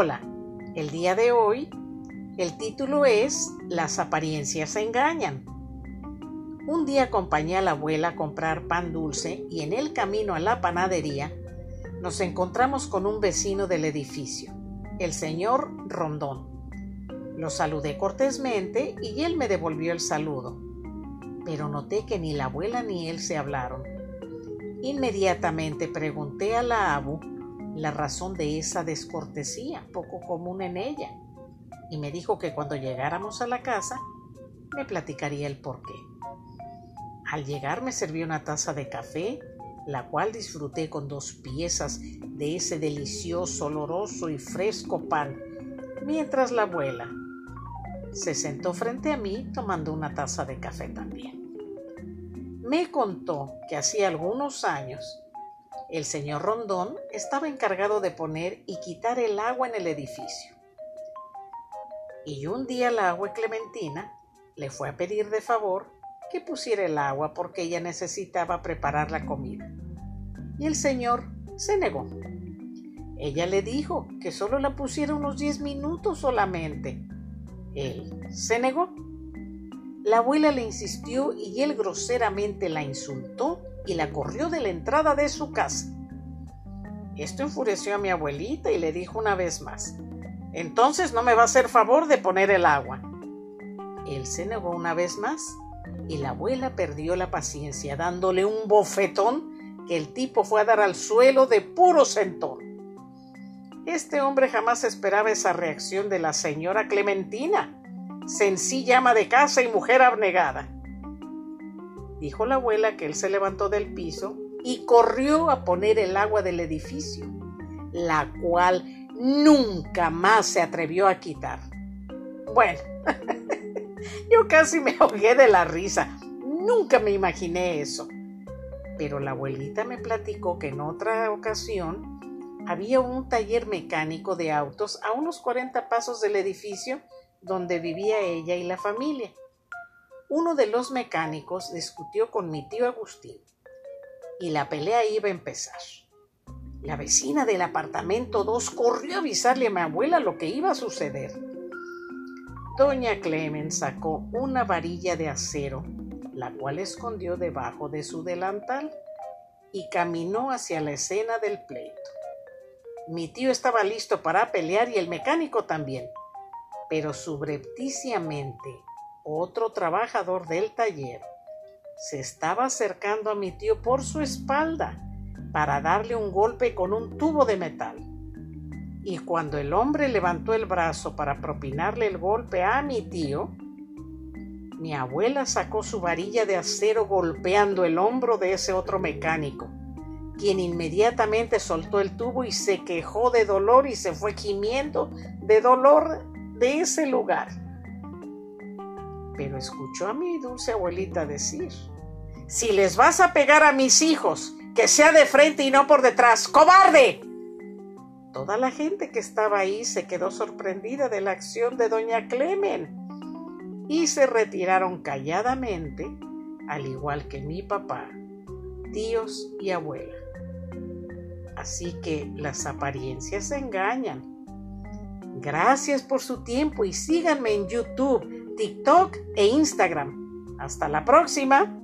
Hola, el día de hoy el título es Las apariencias engañan. Un día acompañé a la abuela a comprar pan dulce y en el camino a la panadería nos encontramos con un vecino del edificio, el señor Rondón. Lo saludé cortésmente y él me devolvió el saludo, pero noté que ni la abuela ni él se hablaron. Inmediatamente pregunté a la abu la razón de esa descortesía poco común en ella y me dijo que cuando llegáramos a la casa me platicaría el porqué. Al llegar me serví una taza de café, la cual disfruté con dos piezas de ese delicioso, oloroso y fresco pan, mientras la abuela se sentó frente a mí tomando una taza de café también. Me contó que hacía algunos años el señor Rondón estaba encargado de poner y quitar el agua en el edificio. Y un día la agua Clementina le fue a pedir de favor que pusiera el agua porque ella necesitaba preparar la comida. Y el señor se negó. Ella le dijo que solo la pusiera unos diez minutos solamente. Él se negó. La abuela le insistió y él groseramente la insultó y la corrió de la entrada de su casa. Esto enfureció a mi abuelita y le dijo una vez más, entonces no me va a hacer favor de poner el agua. Él se negó una vez más y la abuela perdió la paciencia dándole un bofetón que el tipo fue a dar al suelo de puro sentón. Este hombre jamás esperaba esa reacción de la señora Clementina, sencilla ama de casa y mujer abnegada. Dijo la abuela que él se levantó del piso y corrió a poner el agua del edificio, la cual nunca más se atrevió a quitar. Bueno, yo casi me ahogué de la risa. Nunca me imaginé eso. Pero la abuelita me platicó que en otra ocasión había un taller mecánico de autos a unos 40 pasos del edificio donde vivía ella y la familia uno de los mecánicos discutió con mi tío Agustín y la pelea iba a empezar. La vecina del apartamento 2 corrió a avisarle a mi abuela lo que iba a suceder. Doña Clemen sacó una varilla de acero, la cual escondió debajo de su delantal, y caminó hacia la escena del pleito. Mi tío estaba listo para pelear y el mecánico también, pero subrepticiamente otro trabajador del taller se estaba acercando a mi tío por su espalda para darle un golpe con un tubo de metal. Y cuando el hombre levantó el brazo para propinarle el golpe a mi tío, mi abuela sacó su varilla de acero golpeando el hombro de ese otro mecánico, quien inmediatamente soltó el tubo y se quejó de dolor y se fue gimiendo de dolor de ese lugar pero escuchó a mi dulce abuelita decir, si les vas a pegar a mis hijos, que sea de frente y no por detrás, cobarde. Toda la gente que estaba ahí se quedó sorprendida de la acción de doña Clemen y se retiraron calladamente, al igual que mi papá, tíos y abuela. Así que las apariencias engañan. Gracias por su tiempo y síganme en YouTube TikTok e Instagram. Hasta la próxima.